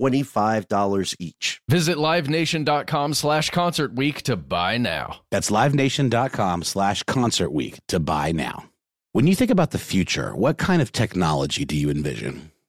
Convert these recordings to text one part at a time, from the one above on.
$25 each. Visit livenation.com slash concert week to buy now. That's livenation.com slash concert week to buy now. When you think about the future, what kind of technology do you envision?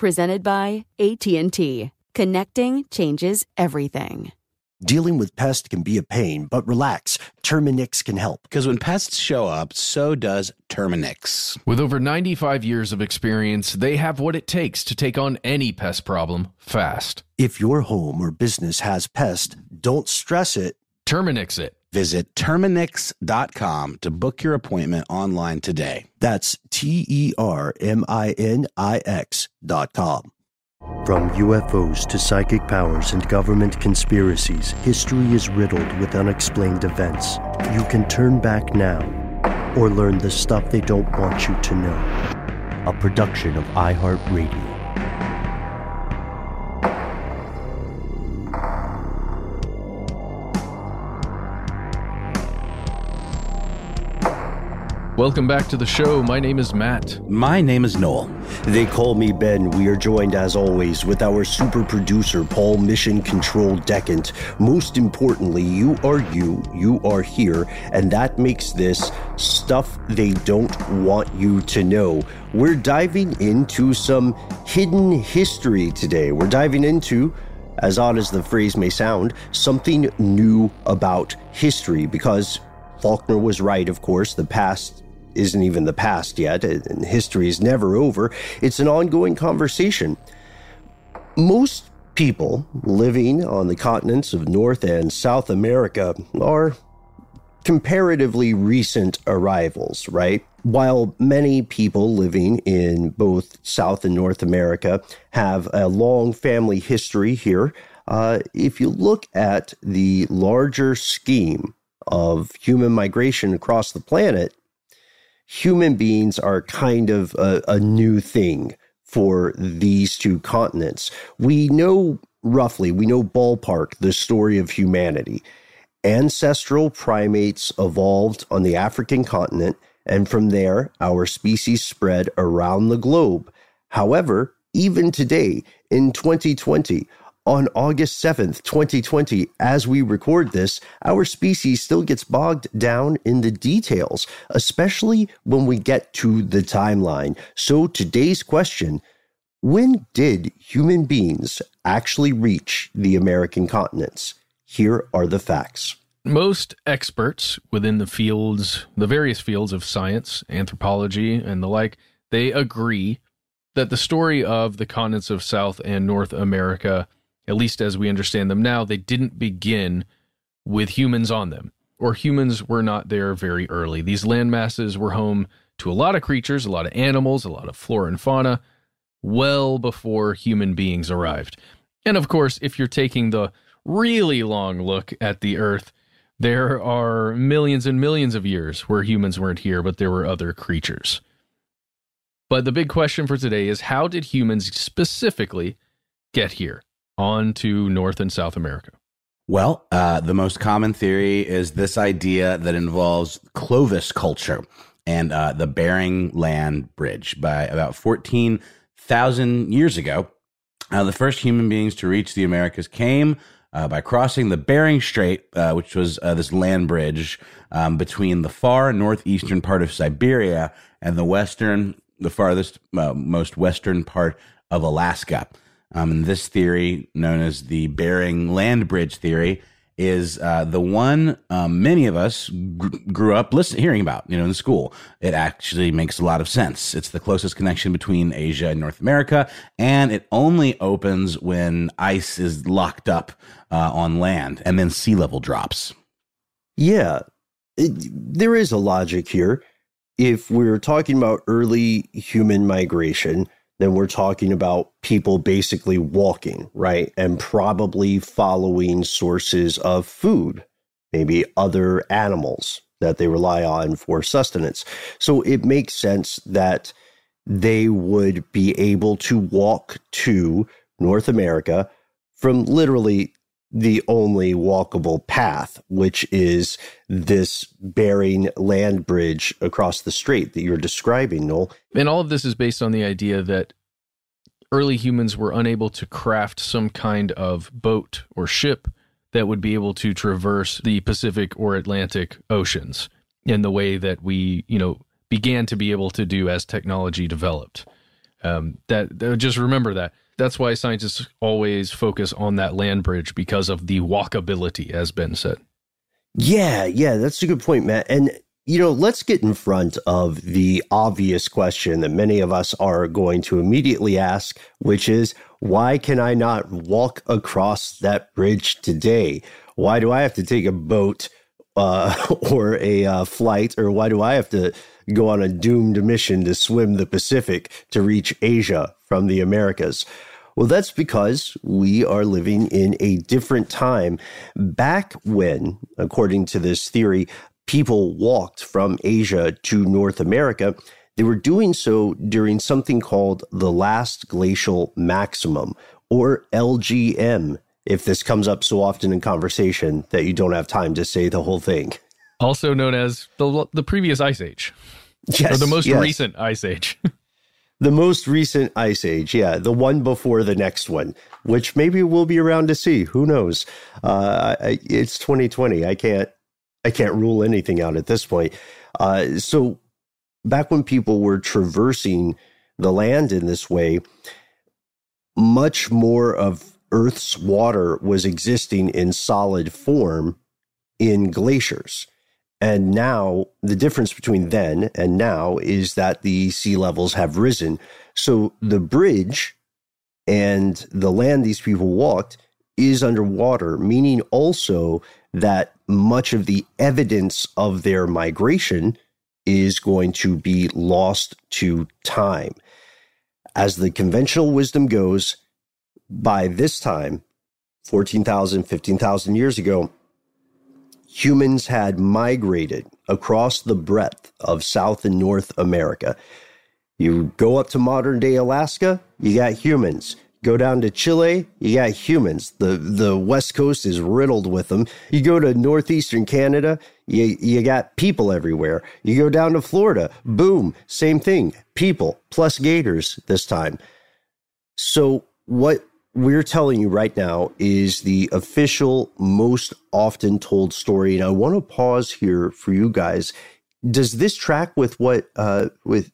Presented by AT&T. Connecting changes everything. Dealing with pests can be a pain, but relax. Terminix can help. Because when pests show up, so does Terminix. With over 95 years of experience, they have what it takes to take on any pest problem fast. If your home or business has pests, don't stress it. Terminix it. Visit Terminix.com to book your appointment online today. That's T E R M I N I X dot com. From UFOs to psychic powers and government conspiracies, history is riddled with unexplained events. You can turn back now or learn the stuff they don't want you to know. A production of iHeartRadio. Welcome back to the show. My name is Matt. My name is Noel. They call me Ben. We are joined, as always, with our super producer, Paul Mission Control Decant. Most importantly, you are you, you are here, and that makes this stuff they don't want you to know. We're diving into some hidden history today. We're diving into as odd as the phrase may sound, something new about history because Faulkner was right, of course. The past isn't even the past yet, and history is never over. It's an ongoing conversation. Most people living on the continents of North and South America are comparatively recent arrivals, right? While many people living in both South and North America have a long family history here, uh, if you look at the larger scheme of human migration across the planet, human beings are kind of a, a new thing for these two continents. We know roughly, we know ballpark the story of humanity. Ancestral primates evolved on the African continent, and from there, our species spread around the globe. However, even today, in 2020, on August 7th, 2020, as we record this, our species still gets bogged down in the details, especially when we get to the timeline. So today's question when did human beings actually reach the American continents? Here are the facts. Most experts within the fields, the various fields of science, anthropology, and the like, they agree that the story of the continents of South and North America, at least as we understand them now, they didn't begin with humans on them, or humans were not there very early. These land masses were home to a lot of creatures, a lot of animals, a lot of flora and fauna, well before human beings arrived. And of course, if you're taking the really long look at the Earth, there are millions and millions of years where humans weren't here, but there were other creatures. But the big question for today is how did humans specifically get here onto North and South America? Well, uh, the most common theory is this idea that involves Clovis culture and uh, the Bering Land Bridge. By about 14,000 years ago, uh, the first human beings to reach the Americas came uh, by crossing the Bering Strait, uh, which was uh, this land bridge um, between the far northeastern part of Siberia and the western, the farthest, uh, most western part of Alaska. Um, and this theory, known as the Bering Land Bridge theory, is uh, the one um, many of us gr- grew up listening, hearing about, you know, in school. It actually makes a lot of sense. It's the closest connection between Asia and North America, and it only opens when ice is locked up uh, on land and then sea level drops. Yeah, it, there is a logic here. If we're talking about early human migration, then we're talking about people basically walking, right? And probably following sources of food, maybe other animals that they rely on for sustenance. So it makes sense that they would be able to walk to North America from literally the only walkable path, which is this Bering land bridge across the strait that you're describing, Noel. And all of this is based on the idea that early humans were unable to craft some kind of boat or ship that would be able to traverse the Pacific or Atlantic oceans in the way that we, you know, began to be able to do as technology developed. Um, that just remember that that's why scientists always focus on that land bridge because of the walkability, as Ben said. Yeah, yeah, that's a good point, Matt. And you know, let's get in front of the obvious question that many of us are going to immediately ask, which is why can I not walk across that bridge today? Why do I have to take a boat uh, or a uh, flight, or why do I have to go on a doomed mission to swim the Pacific to reach Asia from the Americas? Well, that's because we are living in a different time. Back when, according to this theory, people walked from Asia to North America, they were doing so during something called the last glacial maximum, or LGM, if this comes up so often in conversation that you don't have time to say the whole thing. Also known as the, the previous ice age. Yes, or the most yes. recent ice age. the most recent ice age, yeah, the one before the next one, which maybe we'll be around to see. Who knows? Uh, it's 2020. I can't, I can't rule anything out at this point. Uh, so, back when people were traversing the land in this way, much more of Earth's water was existing in solid form in glaciers. And now the difference between then and now is that the sea levels have risen. So the bridge and the land these people walked is underwater, meaning also that much of the evidence of their migration is going to be lost to time. As the conventional wisdom goes, by this time, 14,000, 15,000 years ago, humans had migrated across the breadth of South and North America. You go up to modern day Alaska, you got humans. Go down to Chile, you got humans. The the west coast is riddled with them. You go to northeastern Canada, you you got people everywhere. You go down to Florida, boom, same thing. People plus gators this time. So what we're telling you right now is the official, most often told story. And I want to pause here for you guys. Does this track with what, uh, with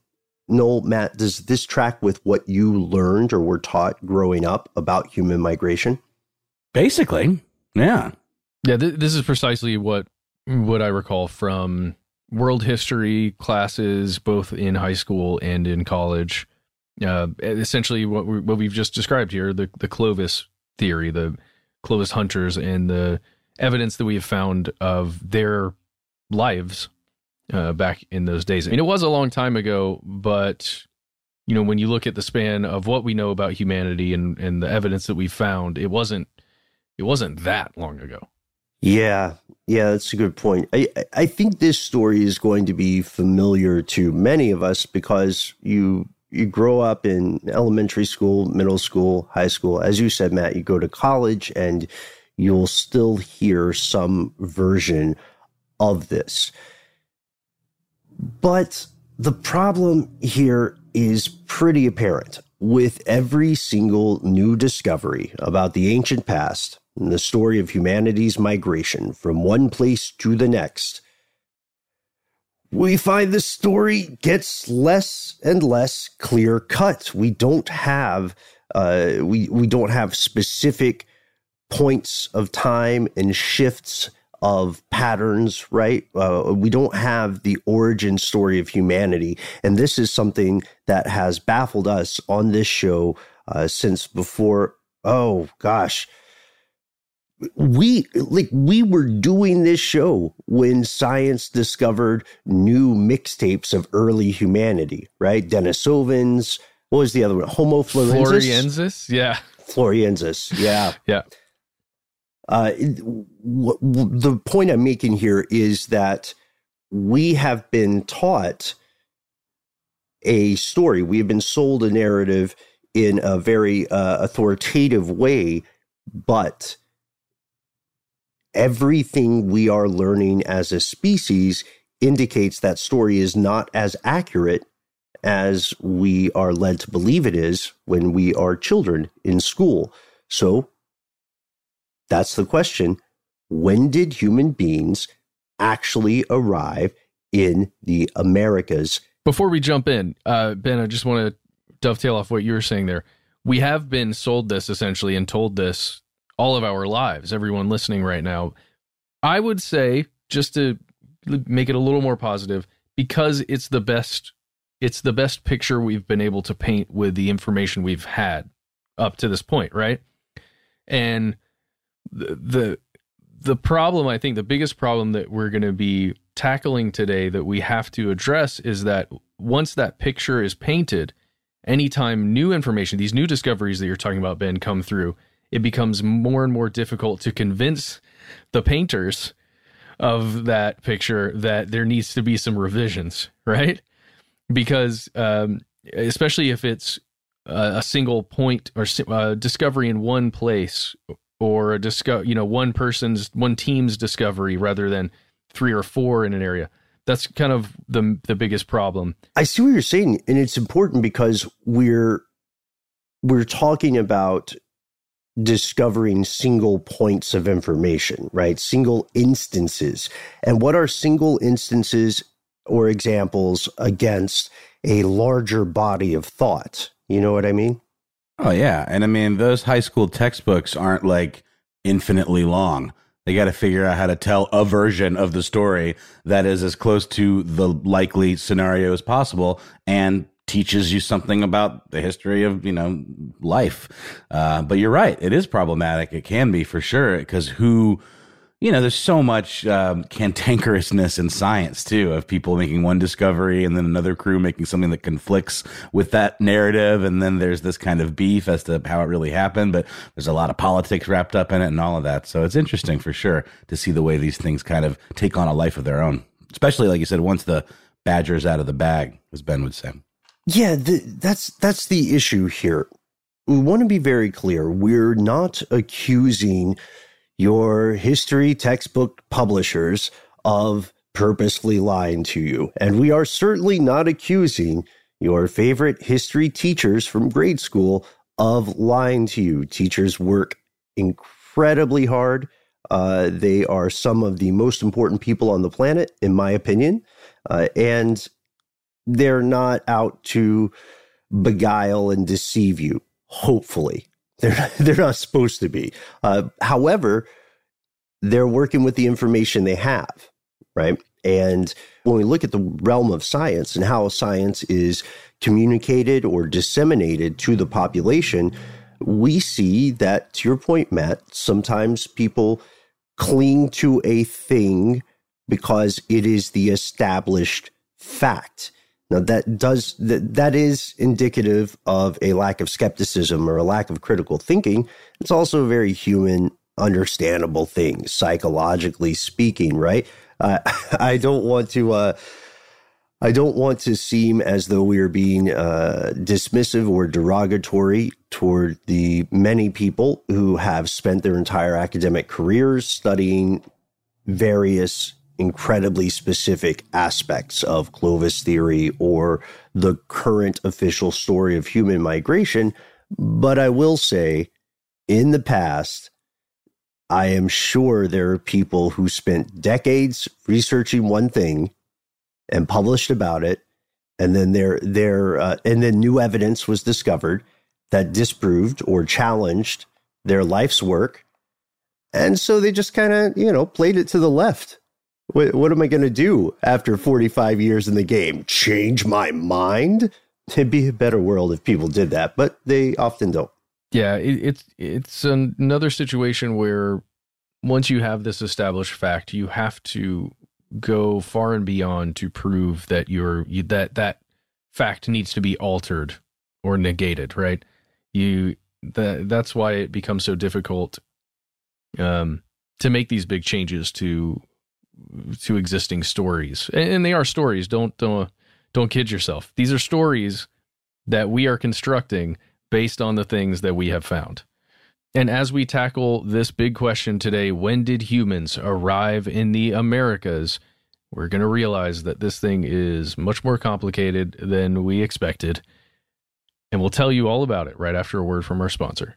Noel, Matt, does this track with what you learned or were taught growing up about human migration? Basically, yeah. Yeah, th- this is precisely what what I recall from world history classes, both in high school and in college uh, essentially what we what we've just described here the the Clovis theory, the Clovis hunters, and the evidence that we have found of their lives uh, back in those days. I mean, it was a long time ago, but you know, when you look at the span of what we know about humanity and and the evidence that we found, it wasn't it wasn't that long ago. Yeah, yeah, that's a good point. I I think this story is going to be familiar to many of us because you you grow up in elementary school, middle school, high school. As you said, Matt, you go to college and you'll still hear some version of this. But the problem here is pretty apparent. With every single new discovery about the ancient past and the story of humanity's migration from one place to the next, we find the story gets less and less clear cut. We don't have uh, we we don't have specific points of time and shifts of patterns, right? Uh, we don't have the origin story of humanity. And this is something that has baffled us on this show uh, since before, oh gosh. We like we were doing this show when science discovered new mixtapes of early humanity, right? Denisovans. What was the other one? Homo floresiensis. Floriensis, yeah. Floriensis, yeah. yeah. Uh, w- w- the point I'm making here is that we have been taught a story. We have been sold a narrative in a very uh, authoritative way, but everything we are learning as a species indicates that story is not as accurate as we are led to believe it is when we are children in school. So that's the question. When did human beings actually arrive in the Americas? Before we jump in, uh, Ben, I just want to dovetail off what you were saying there. We have been sold this essentially and told this all of our lives, everyone listening right now. I would say, just to make it a little more positive, because it's the best it's the best picture we've been able to paint with the information we've had up to this point, right? And the the the problem i think the biggest problem that we're going to be tackling today that we have to address is that once that picture is painted anytime new information these new discoveries that you're talking about ben come through it becomes more and more difficult to convince the painters of that picture that there needs to be some revisions right? Because um, especially if it's a, a single point or uh, discovery in one place or a disco you know one person's one team's discovery rather than three or four in an area that's kind of the the biggest problem. I see what you're saying and it's important because we're we're talking about discovering single points of information right? Single instances. And what are single instances or examples against a larger body of thought? You know what i mean? Oh yeah, and I mean those high school textbooks aren't like infinitely long. They got to figure out how to tell a version of the story that is as close to the likely scenario as possible and teaches you something about the history of you know life. Uh, but you're right; it is problematic. It can be for sure because who you know, there's so much um, cantankerousness in science too, of people making one discovery and then another crew making something that conflicts with that narrative, and then there's this kind of beef as to how it really happened. But there's a lot of politics wrapped up in it and all of that. So it's interesting for sure to see the way these things kind of take on a life of their own, especially like you said, once the badger's out of the bag, as Ben would say. Yeah, the, that's that's the issue here. We want to be very clear. We're not accusing your history textbook publishers of purposely lying to you. And we are certainly not accusing your favorite history teachers from grade school of lying to you. Teachers work incredibly hard. Uh, they are some of the most important people on the planet, in my opinion. Uh, and they're not out to beguile and deceive you, hopefully. They're they're not supposed to be. Uh, however, they're working with the information they have, right? And when we look at the realm of science and how science is communicated or disseminated to the population, we see that, to your point, Matt, sometimes people cling to a thing because it is the established fact. Now that does that that is indicative of a lack of skepticism or a lack of critical thinking. It's also a very human, understandable thing, psychologically speaking, right? Uh, I don't want to. Uh, I don't want to seem as though we are being uh, dismissive or derogatory toward the many people who have spent their entire academic careers studying various incredibly specific aspects of Clovis theory or the current official story of human migration. But I will say, in the past, I am sure there are people who spent decades researching one thing and published about it, and then there there uh, and then new evidence was discovered that disproved or challenged their life's work, and so they just kind of you know played it to the left. What, what am I going to do after 45 years in the game? Change my mind? It'd be a better world if people did that, but they often don't. Yeah, it, it's it's another situation where once you have this established fact, you have to go far and beyond to prove that you're you, that that fact needs to be altered or negated, right? You that that's why it becomes so difficult um to make these big changes to to existing stories. And, they are stories. Don't don't uh, don't kid yourself. These are stories that we are constructing based on the things that we have found. And as we tackle this big question today, when did humans arrive in the Americas? We're going to realize that this thing is much more complicated than we expected. And we'll tell you all about it right after a word from our sponsor.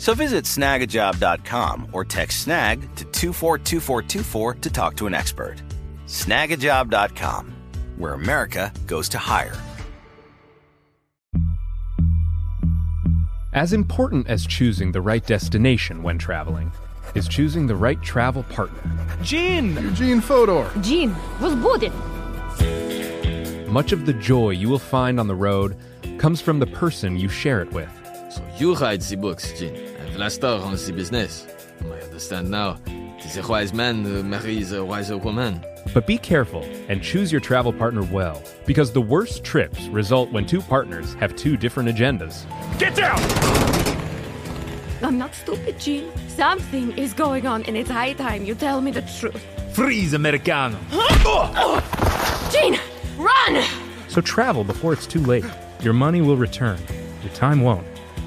So visit snagajob.com or text snag to 242424 to talk to an expert. Snagajob.com, where America goes to hire. As important as choosing the right destination when traveling is choosing the right travel partner. Gene! Eugene Fodor! Gene, was Much of the joy you will find on the road comes from the person you share it with. So you write the books, Gene, and Vlasta runs the business. I understand now. It is a wise man uh, who marries a wiser woman. But be careful and choose your travel partner well, because the worst trips result when two partners have two different agendas. Get down! I'm not stupid, Gene. Something is going on, and it's high time you tell me the truth. Freeze, Americano! Gene, run! So travel before it's too late. Your money will return, your time won't,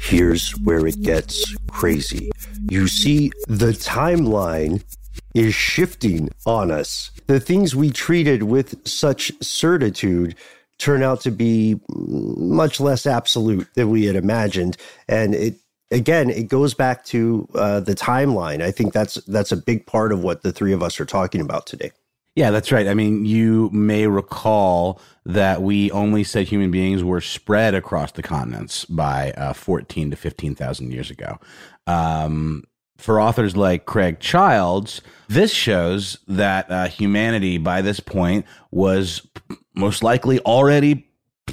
Here's where it gets crazy. You see, the timeline is shifting on us. The things we treated with such certitude turn out to be much less absolute than we had imagined. And it, again, it goes back to uh, the timeline. I think that's that's a big part of what the three of us are talking about today. Yeah, that's right. I mean, you may recall that we only said human beings were spread across the continents by uh, 14 to 15,000 years ago. Um, for authors like Craig Childs, this shows that uh, humanity by this point was most likely already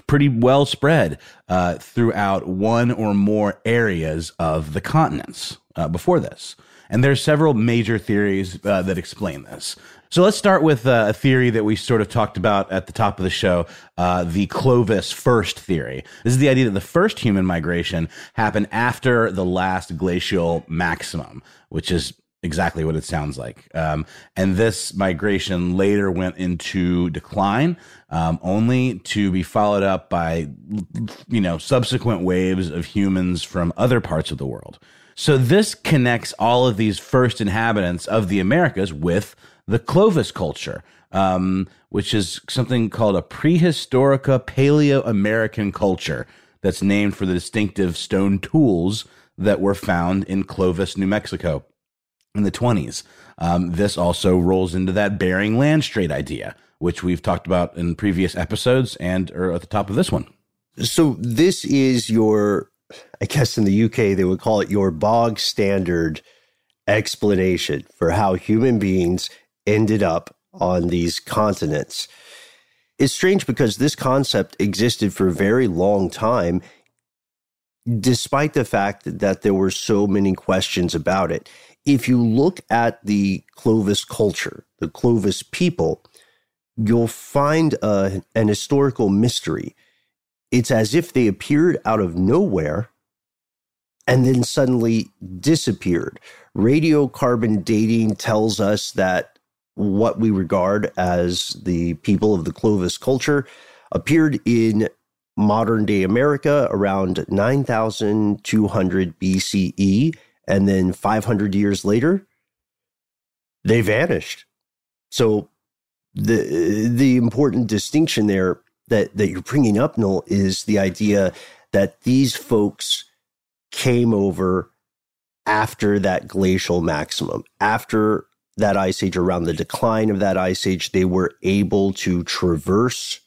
pretty well spread uh, throughout one or more areas of the continents uh, before this. And there's several major theories uh, that explain this. So let's start with uh, a theory that we sort of talked about at the top of the show uh, the Clovis first theory. This is the idea that the first human migration happened after the last glacial maximum, which is exactly what it sounds like. Um, and this migration later went into decline, um, only to be followed up by, you know, subsequent waves of humans from other parts of the world. So this connects all of these first inhabitants of the Americas with the Clovis culture, um, which is something called a prehistorica Paleo American culture that's named for the distinctive stone tools that were found in Clovis, New Mexico in the 20s. Um, this also rolls into that Bering Land Strait idea, which we've talked about in previous episodes and are at the top of this one. So this is your, I guess in the UK they would call it your bog standard explanation for how human beings ended up on these continents. It's strange because this concept existed for a very long time, despite the fact that there were so many questions about it. If you look at the Clovis culture, the Clovis people, you'll find a, an historical mystery. It's as if they appeared out of nowhere and then suddenly disappeared. Radiocarbon dating tells us that what we regard as the people of the Clovis culture appeared in modern day America around 9200 BCE. And then 500 years later, they vanished. So the the important distinction there that that you're bringing up, Noel, is the idea that these folks came over after that glacial maximum, after that ice age, around the decline of that ice age, they were able to traverse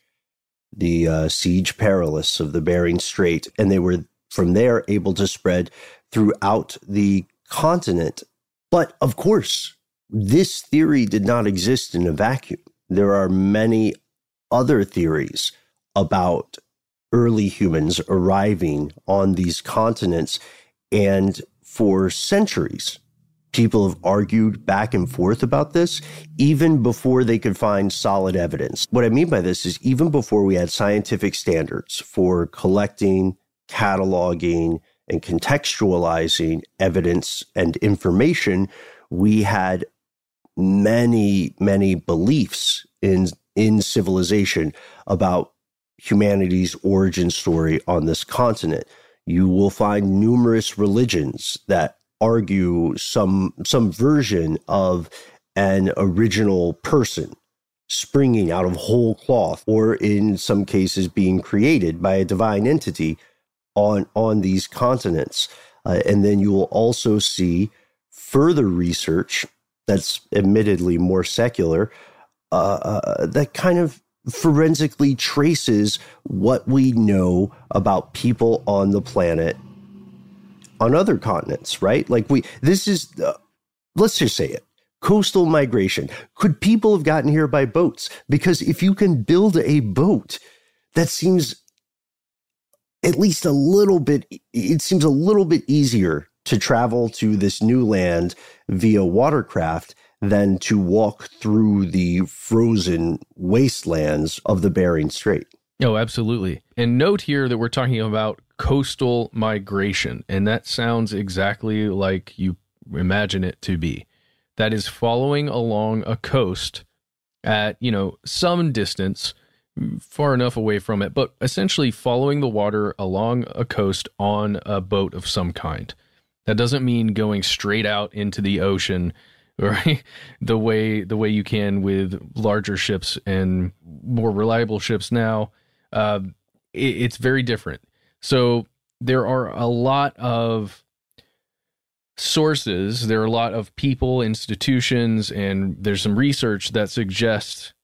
the uh, siege perilous of the Bering Strait, and they were from there able to spread throughout the continent. But of course, this theory did not exist in a vacuum. There are many other theories about early humans arriving on these continents. And for centuries, People have argued back and forth about this even before they could find solid evidence. What I mean by this is even before we had scientific standards for collecting, cataloging, and contextualizing evidence and information, we had many, many beliefs in, in civilization about humanity's origin story on this continent. You will find numerous religions that argue some some version of an original person springing out of whole cloth or in some cases being created by a divine entity on on these continents. Uh, and then you will also see further research that's admittedly more secular uh, uh, that kind of forensically traces what we know about people on the planet on other continents, right? Like we, this is, uh, let's just say it. coastal migration. Could people have gotten here by boats? Because if you can build a boat, that seems at least a little bit, it seems a little bit easier to travel to this new land via watercraft than to walk through the frozen wastelands of the Bering Strait. Oh, absolutely. And note here that we're talking about coastal migration, and that sounds exactly like you imagine it to be. That is following along a coast at, you know, some distance, far enough away from it, but essentially following the water along a coast on a boat of some kind. That doesn't mean going straight out into the ocean right the way the way you can with larger ships and more reliable ships now uh, it, it's very different. So there are a lot of sources there are a lot of people institutions and there's some research that suggests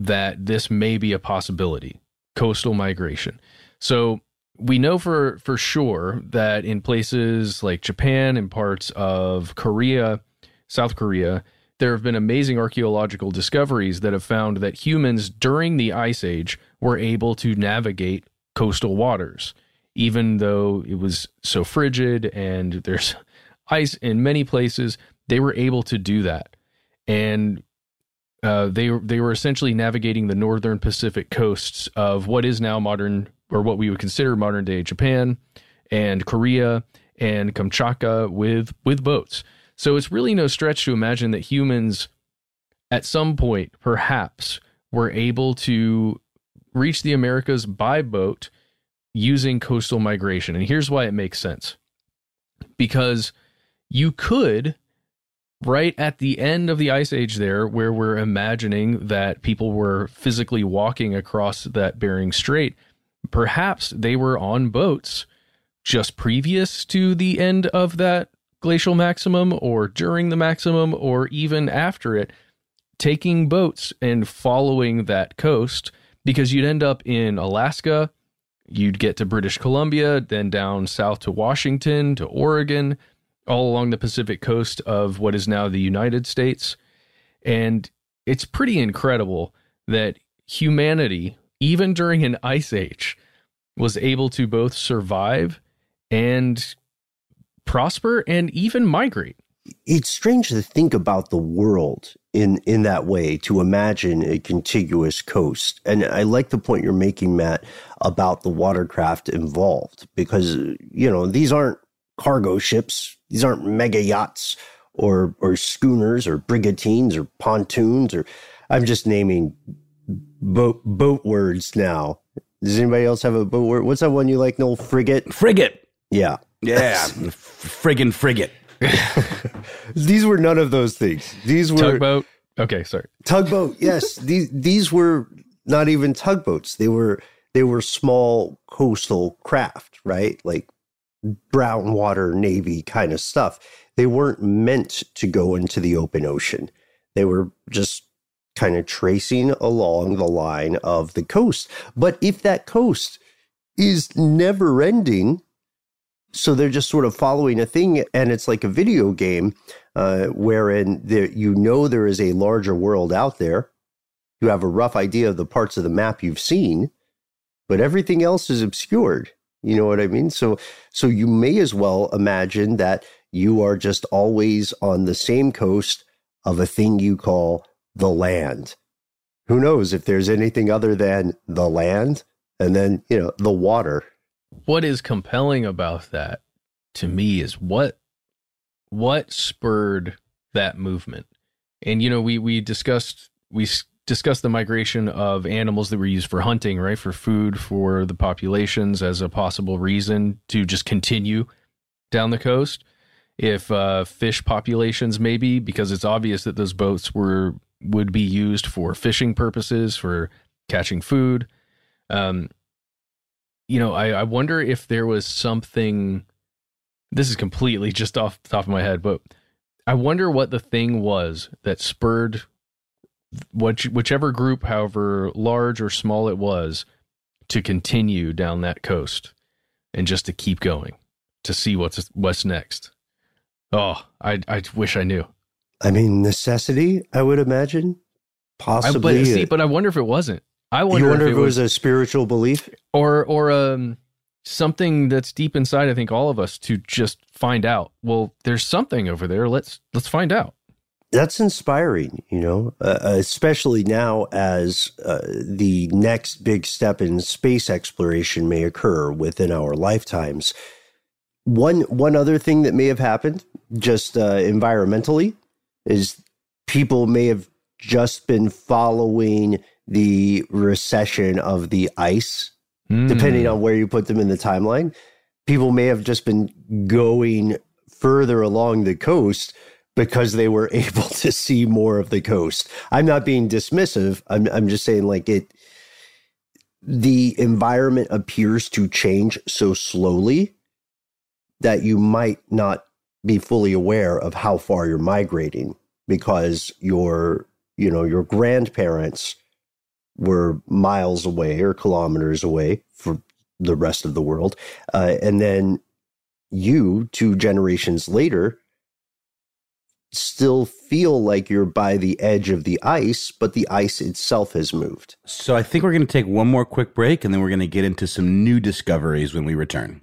that this may be a possibility coastal migration. So we know for for sure that in places like Japan and parts of Korea South Korea, there have been amazing archaeological discoveries that have found that humans during the Ice Age were able to navigate coastal waters, even though it was so frigid and there's ice in many places. They were able to do that, and uh, they they were essentially navigating the northern Pacific coasts of what is now modern or what we would consider modern day Japan and Korea and Kamchatka with with boats. So it's really no stretch to imagine that humans, at some point, perhaps, were able to reach the Americas by boat using coastal migration. And here's why it makes sense because you could, right at the end of the ice age, there, where we're imagining that people were physically walking across that Bering Strait, perhaps they were on boats just previous to the end of that glacial maximum or during the maximum or even after it, taking boats and following that coast because you'd end up in Alaska, you'd get to British Columbia, then down south to Washington, to Oregon, all along the Pacific coast of what is now the United States. And it's pretty incredible that humanity, even during an ice age, was able to both survive and prosper and even migrate. It's strange to think about the world in in that way to imagine a contiguous coast. And I like the point you're making Matt about the watercraft involved because you know, these aren't cargo ships, these aren't mega yachts or or schooners or brigantines or pontoons or I'm just naming boat boat words now. Does anybody else have a boat word? What's that one you like, Noel? Frigate? Frigate. Yeah. Yeah, friggin' frigate. these were none of those things. These were tugboat. Okay, sorry. Tugboat. Yes, these these were not even tugboats. They were they were small coastal craft, right? Like brown water navy kind of stuff. They weren't meant to go into the open ocean. They were just kind of tracing along the line of the coast. But if that coast is never ending, so they're just sort of following a thing, and it's like a video game uh, wherein there, you know there is a larger world out there. You have a rough idea of the parts of the map you've seen, but everything else is obscured. You know what I mean? So, so you may as well imagine that you are just always on the same coast of a thing you call the land. Who knows if there's anything other than the land and then, you know, the water what is compelling about that to me is what what spurred that movement. And you know, we we discussed we discussed the migration of animals that were used for hunting, right, for food for the populations as a possible reason to just continue down the coast. If uh, fish populations, maybe because it's obvious that those boats were would be used for fishing purposes, for catching food. Um, you know, I, I wonder if there was something. This is completely just off the top of my head, but I wonder what the thing was that spurred which, whichever group, however large or small it was, to continue down that coast and just to keep going to see what's what's next. Oh, I I wish I knew. I mean, necessity, I would imagine. I, Possibly. but, see, but I wonder if it wasn't. I wonder, you wonder if, if it was a spiritual belief? or or um something that's deep inside. I think all of us to just find out. Well, there's something over there. Let's let's find out. That's inspiring, you know, uh, especially now as uh, the next big step in space exploration may occur within our lifetimes. One one other thing that may have happened, just uh, environmentally, is people may have just been following the recession of the ice, depending hmm. on where you put them in the timeline. People may have just been going further along the coast because they were able to see more of the coast. I'm not being dismissive. I'm I'm just saying like it the environment appears to change so slowly that you might not be fully aware of how far you're migrating because your you know your grandparents were miles away or kilometers away for the rest of the world uh, and then you two generations later still feel like you're by the edge of the ice but the ice itself has moved So I think we're going to take one more quick break and then we're going to get into some new discoveries when we return.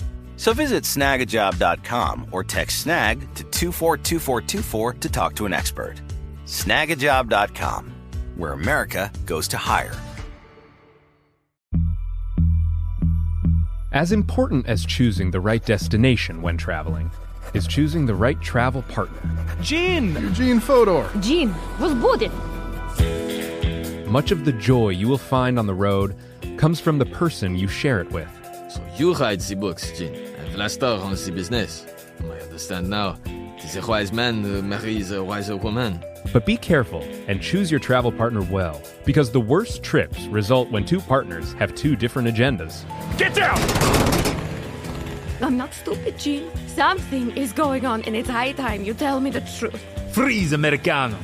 So visit snagajob.com or text snag to 242424 to talk to an expert. Snagajob.com, where America goes to hire. As important as choosing the right destination when traveling is choosing the right travel partner. Gene! Eugene Fodor! Gene, was Bulbudin! Much of the joy you will find on the road comes from the person you share it with. So you hide the books, Gene. Vlasta on the business. I understand now. The wise man uh, marries a wiser woman. But be careful and choose your travel partner well, because the worst trips result when two partners have two different agendas. Get down! I'm not stupid, Gene. Something is going on, and it's high time you tell me the truth. Freeze, Americano.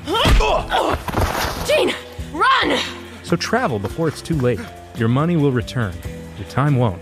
Gene, run! So travel before it's too late. Your money will return, your time won't,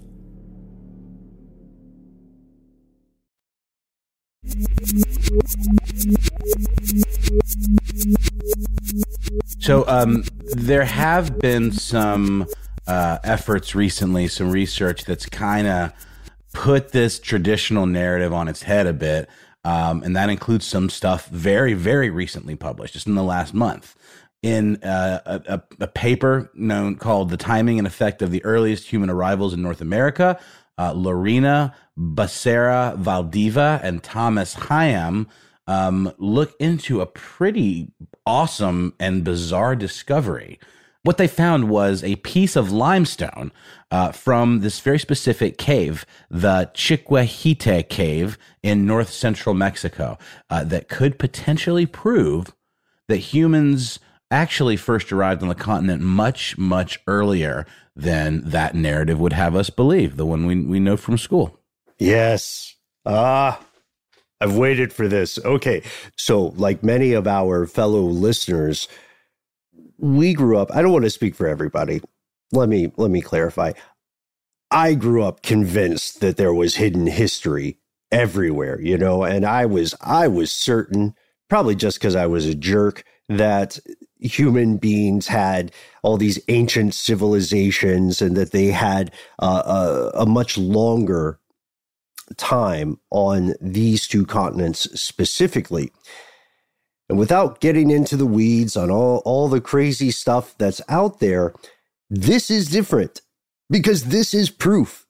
So um, there have been some uh, efforts recently, some research that's kind of put this traditional narrative on its head a bit. Um, and that includes some stuff very, very recently published, just in the last month, in uh, a, a, paper known called "The Timing and Effect of the Earliest Human Arrivals in North America." Uh, Lorena Becerra Valdivia and Thomas Higham um, look into a pretty awesome and bizarre discovery. What they found was a piece of limestone uh, from this very specific cave, the Chiquihuite Cave in north central Mexico, uh, that could potentially prove that humans actually first arrived on the continent much, much earlier than that narrative would have us believe, the one we, we know from school. Yes. Ah, I've waited for this. Okay. So, like many of our fellow listeners, we grew up, I don't want to speak for everybody. Let me let me clarify. I grew up convinced that there was hidden history everywhere, you know, and I was I was certain, probably just because I was a jerk, that human beings had all these ancient civilizations and that they had uh, a, a much longer time on these two continents specifically. And without getting into the weeds on all, all the crazy stuff that's out there, this is different because this is proof.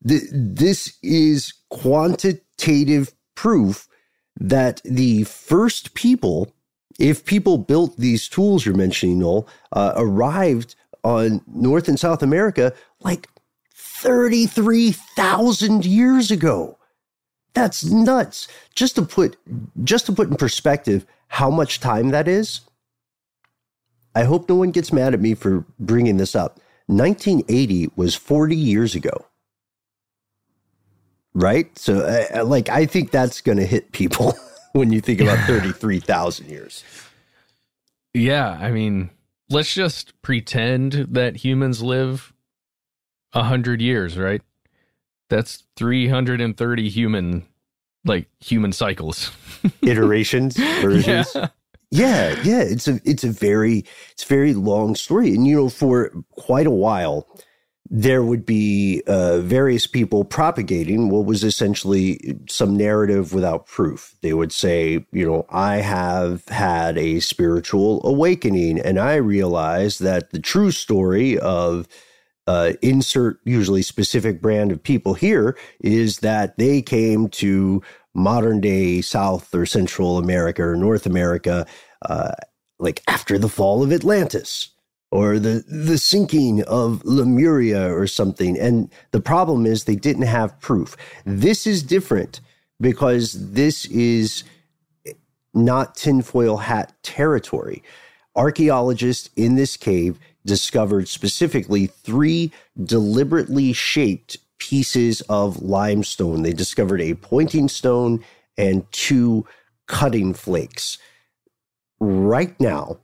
This is quantitative proof that the first people, if people built these tools you're mentioning, Noel, uh, arrived on North and South America like 33,000 years ago. That's nuts. Just to put just to put in perspective how much time that is. I hope no one gets mad at me for bringing this up. 1980 was 40 years ago. Right? So uh, like I think that's going to hit people when you think about 33,000 years. Yeah, I mean, let's just pretend that humans live a hundred years, right? That's 330 human, like human cycles, iterations, versions. Yeah. yeah, yeah. It's a it's a very it's a very long story, and you know, for quite a while, there would be uh, various people propagating what was essentially some narrative without proof. They would say, you know, I have had a spiritual awakening, and I realize that the true story of uh, insert usually specific brand of people here is that they came to modern day South or Central America or North America, uh, like after the fall of Atlantis or the the sinking of Lemuria or something. And the problem is they didn't have proof. This is different because this is not tinfoil hat territory. Archaeologists in this cave discovered specifically three deliberately shaped pieces of limestone. They discovered a pointing stone and two cutting flakes. Right now,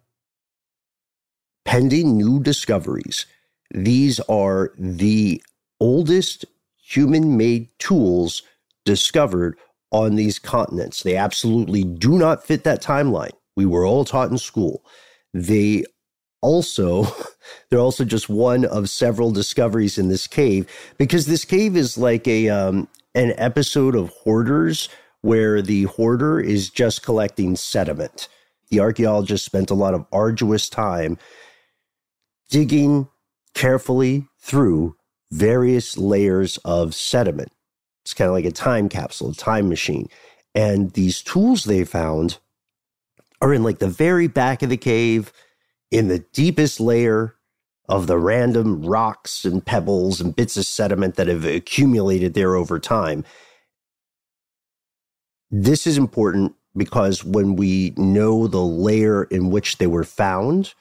pending new discoveries, these are the oldest human made tools discovered on these continents. They absolutely do not fit that timeline. We were all taught in school. They also they're also just one of several discoveries in this cave because this cave is like a um, an episode of hoarders where the hoarder is just collecting sediment the archaeologist spent a lot of arduous time digging carefully through various layers of sediment it's kind of like a time capsule a time machine and these tools they found are in like the very back of the cave in the deepest layer of the random rocks and pebbles and bits of sediment that have accumulated there over time. This is important because when we know the layer in which they were found,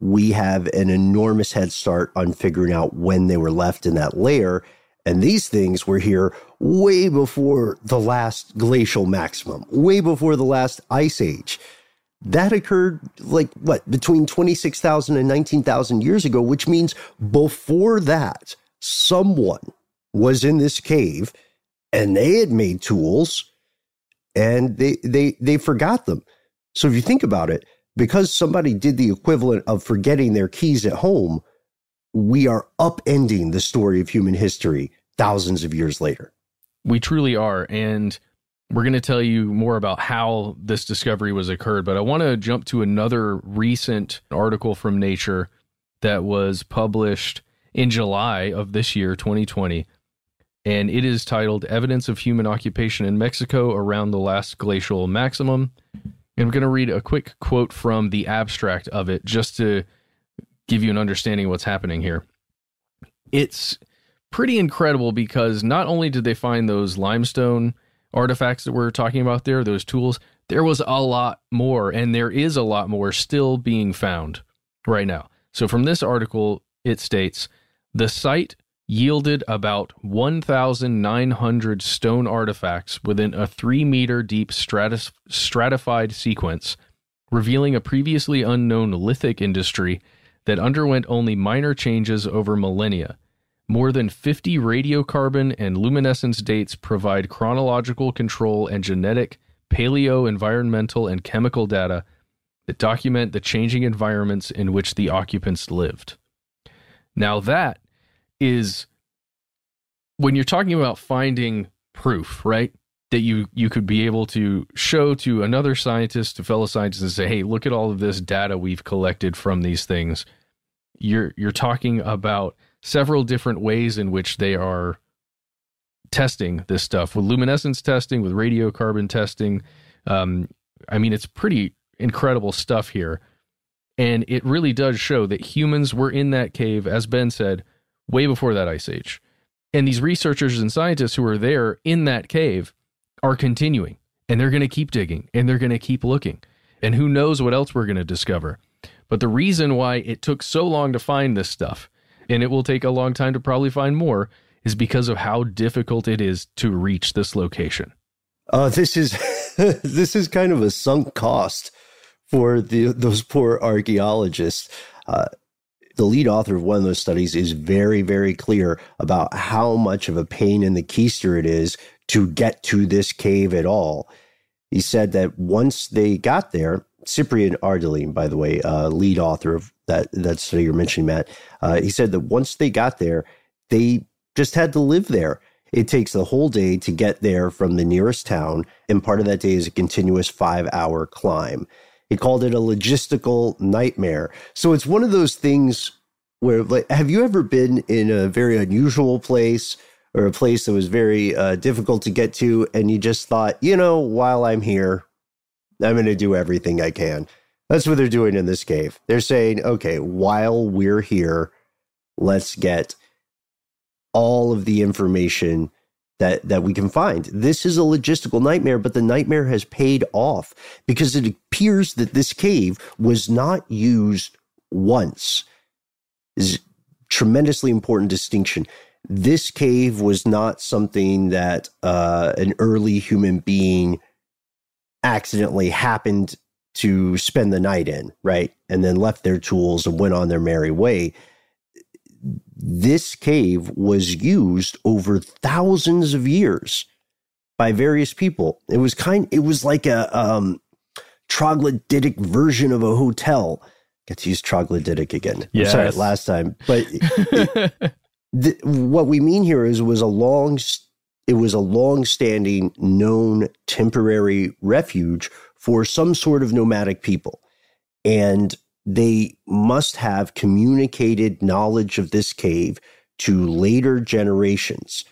we have an enormous head start on figuring out when they were left in that layer. And these things were here way before the last glacial maximum, way before the last ice age. That occurred like what, between 26,000 and 19,000 years ago, which means before that, someone was in this cave and they had made tools and they they they forgot them. So if you think about it, because somebody did the equivalent of forgetting their keys at home, we are upending the story of human history thousands of years later. We truly are. And we're going to tell you more about how this discovery was occurred. But I want to jump to another recent article from Nature that was published in July of this year, 2020. And it is titled Evidence of Human Occupation in Mexico Around the Last Glacial Maximum. And I'm going to read a quick quote from the abstract of it just to give you an understanding of what's happening here. It's pretty incredible because not only did they find those limestone artifacts that we're talking about there, those tools, there was a lot more, and there is a lot more still being found right now. So, from this article, it states the site yielded about 1,900 stone artifacts within a three meter deep stratified sequence, revealing a previously unknown lithic industry that underwent only minor changes over millennia. More than 50 radiocarbon and luminescence dates provide chronological control and genetic, paleo, environmental, and chemical data that document the changing environments in which the occupants lived. Now, that is when you're talking about finding proof, right? That you you could be able to show to another scientist, to fellow scientists, and say, "Hey, look at all of this data we've collected from these things." You're you're talking about several different ways in which they are testing this stuff with luminescence testing, with radiocarbon testing. Um, I mean, it's pretty incredible stuff here. And it really does show that humans were in that cave, as Ben said, way before that ice age. And these researchers and scientists who are there in that cave are continuing and they're going to keep digging and they're going to keep looking. And who knows what else we're going to discover. But the reason why it took so long to find this stuff, and it will take a long time to probably find more, is because of how difficult it is to reach this location. Uh, this is this is kind of a sunk cost for the those poor archaeologists. Uh, the lead author of one of those studies is very, very clear about how much of a pain in the keister it is to get to this cave at all. He said that once they got there, Ciprian Ardelean, by the way, uh, lead author of that that study you're mentioning, Matt, uh, he said that once they got there, they just had to live there. It takes the whole day to get there from the nearest town, and part of that day is a continuous five hour climb. He called it a logistical nightmare. So it's one of those things where, like, have you ever been in a very unusual place or a place that was very uh, difficult to get to, and you just thought, you know, while I'm here, I'm going to do everything I can. That's what they're doing in this cave. They're saying, okay, while we're here, let's get all of the information that that we can find. This is a logistical nightmare, but the nightmare has paid off because it appears that this cave was not used once. Is tremendously important distinction. This cave was not something that uh, an early human being accidentally happened to spend the night in, right? And then left their tools and went on their merry way this cave was used over thousands of years by various people. It was kind it was like a um, troglodytic version of a hotel. Get to use troglodytic again. Yes. sorry, last time, but it, the, what we mean here is was a long it was a long-standing known temporary refuge for some sort of nomadic people. And they must have communicated knowledge of this cave to later generations,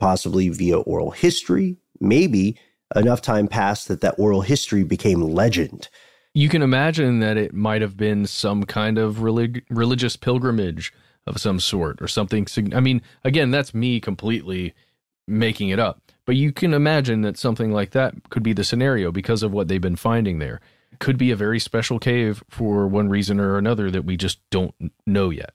possibly via oral history, maybe enough time passed that that oral history became legend. You can imagine that it might have been some kind of relig- religious pilgrimage of some sort or something. I mean, again, that's me completely making it up. But you can imagine that something like that could be the scenario because of what they've been finding there could be a very special cave for one reason or another that we just don't know yet.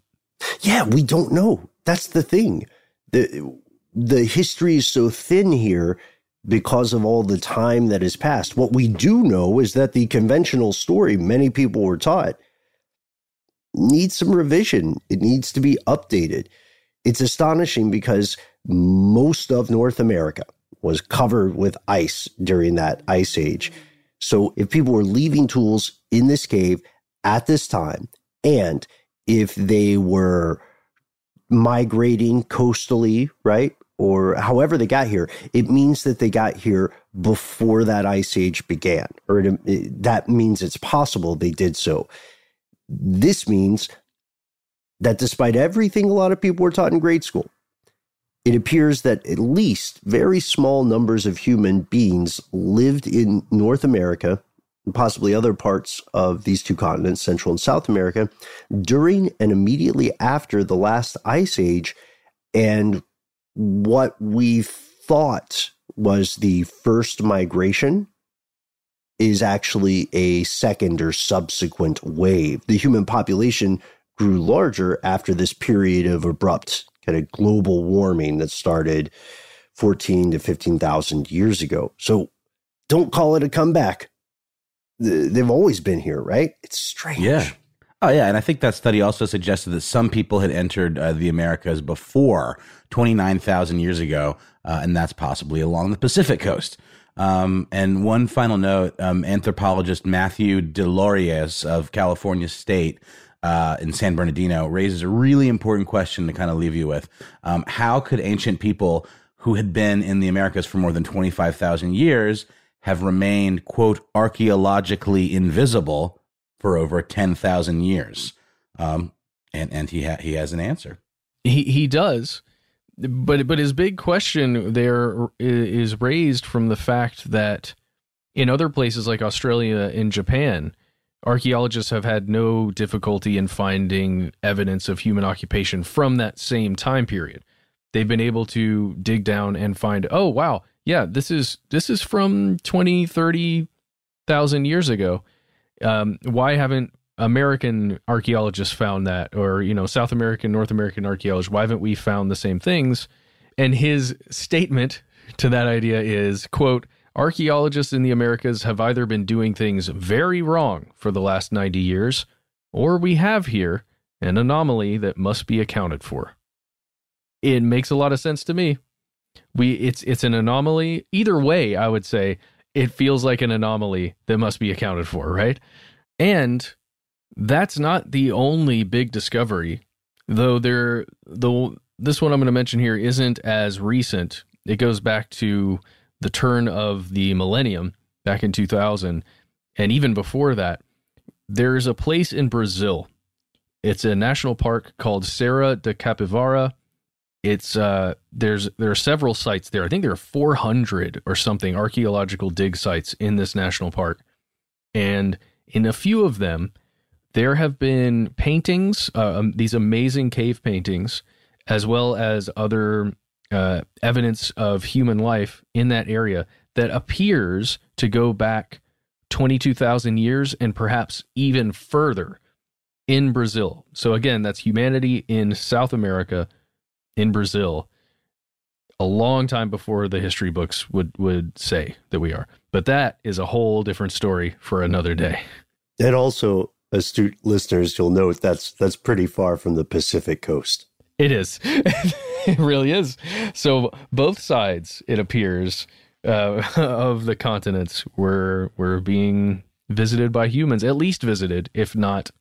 Yeah, we don't know. That's the thing. The, the history is so thin here because of all the time that has passed. What we do know is that the conventional story many people were taught needs some revision. It needs to be updated. It's astonishing because most of North America was covered with ice during that ice age. So if people were leaving tools in this cave at this time, and if they were migrating coastally, right? Or however they got here, it means that they got here before that ice age began, or it, it, that means it's possible they did so. This means that despite everything a lot of people were taught in grade school, it appears that at least very small numbers of human beings lived in North America and possibly other parts of these two continents, Central and South America, during and immediately after the last ice age. And what we thought was the first migration is actually a second or subsequent wave. The human population grew larger after this period of abrupt kind of global warming that started 14 to 15,000 years ago. So don't call it a comeback. They've always been here, right? It's strange. Yeah. Oh, yeah. And I think that study also suggested that some people had entered uh, the Americas before 29,000 years ago, uh, and that's possibly along the Pacific coast. Um, and one final note um, anthropologist Matthew Des Lauriers of California State uh, in San Bernardino raises a really important question to kind of leave you with. Um, how could ancient people who had been in the Americas for more than 25,000 years have remained, quote, archaeologically invisible for over 10,000 years? Um, and and he, ha- he has an answer. He, he does. But, but his big question there is raised from the fact that in other places like Australia and Japan, archaeologists have had no difficulty in finding evidence of human occupation from that same time period. They've been able to dig down and find, oh wow, yeah, this is this is from 20, 30,000 years ago. Um, why haven't American archaeologists found that, or you know, South American, North American archaeologists? Why haven't we found the same things? And his statement to that idea is, "quote Archaeologists in the Americas have either been doing things very wrong for the last 90 years, or we have here an anomaly that must be accounted for. It makes a lot of sense to me. We it's it's an anomaly. Either way, I would say it feels like an anomaly that must be accounted for, right? And that's not the only big discovery, though there the this one I'm going to mention here isn't as recent. It goes back to the turn of the millennium back in 2000 and even before that there's a place in brazil. It's a national park called serra da capivara. It's uh there's there are several sites there. I think there are 400 or something archaeological dig sites in this national park. And in a few of them there have been paintings uh, um, these amazing cave paintings as well as other uh, evidence of human life in that area that appears to go back 22,000 years and perhaps even further in Brazil. So, again, that's humanity in South America, in Brazil, a long time before the history books would, would say that we are. But that is a whole different story for another day. And also, astute listeners, you'll note that's that's pretty far from the Pacific coast. It is. it really is. So both sides, it appears, uh, of the continents were were being visited by humans, at least visited, if not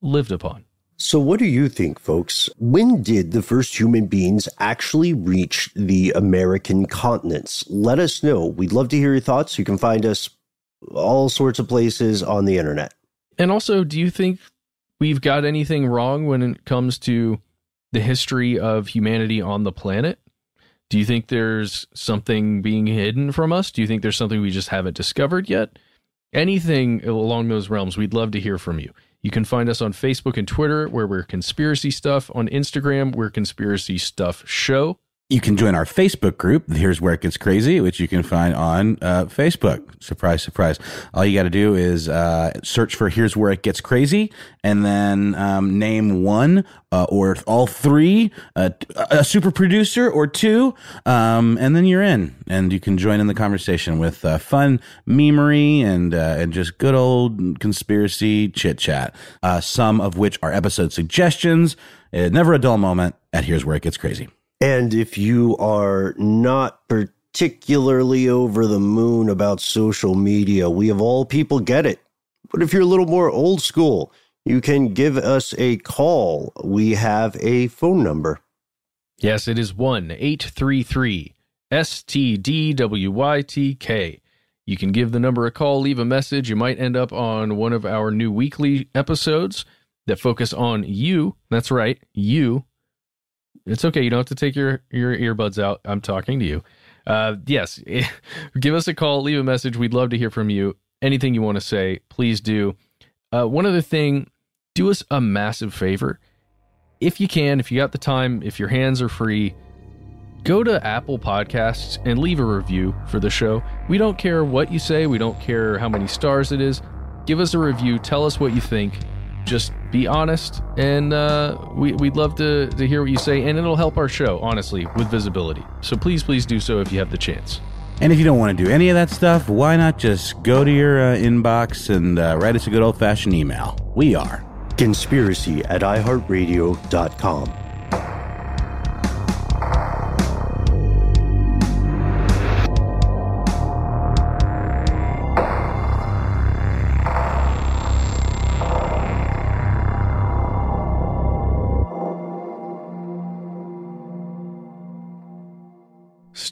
lived upon. So, what do you think, folks? When did the first human beings actually reach the American continents? Let us know. We'd love to hear your thoughts. You can find us all sorts of places on the internet. And also, do you think we've got anything wrong when it comes to the history of humanity on the planet? Do you think there's something being hidden from us? Do you think there's something we just haven't discovered yet? Anything along those realms, we'd love to hear from you. You can find us on Facebook and Twitter, where we're Conspiracy Stuff. On Instagram, we're Conspiracy Stuff Show. You can join our Facebook group. Here's where it gets crazy, which you can find on uh, Facebook. Surprise, surprise. All you got to do is uh, search for Here's Where It Gets Crazy and then um, name one uh, or all three, uh, a super producer or two, um, and then you're in. And you can join in the conversation with uh, fun memery and, uh, and just good old conspiracy chit chat, some of which are episode suggestions. Never a dull moment at Here's Where It Gets Crazy. And if you are not particularly over the moon about social media, we of all people get it. But if you're a little more old school, you can give us a call. We have a phone number. Yes, it is 1 833 STDWYTK. You can give the number a call, leave a message. You might end up on one of our new weekly episodes that focus on you. That's right, you. It's okay. You don't have to take your, your earbuds out. I'm talking to you. Uh, yes, give us a call, leave a message. We'd love to hear from you. Anything you want to say, please do. Uh, one other thing, do us a massive favor. If you can, if you got the time, if your hands are free, go to Apple Podcasts and leave a review for the show. We don't care what you say, we don't care how many stars it is. Give us a review, tell us what you think. Just be honest, and uh, we, we'd love to, to hear what you say, and it'll help our show, honestly, with visibility. So please, please do so if you have the chance. And if you don't want to do any of that stuff, why not just go to your uh, inbox and uh, write us a good old fashioned email? We are conspiracy at iHeartRadio.com.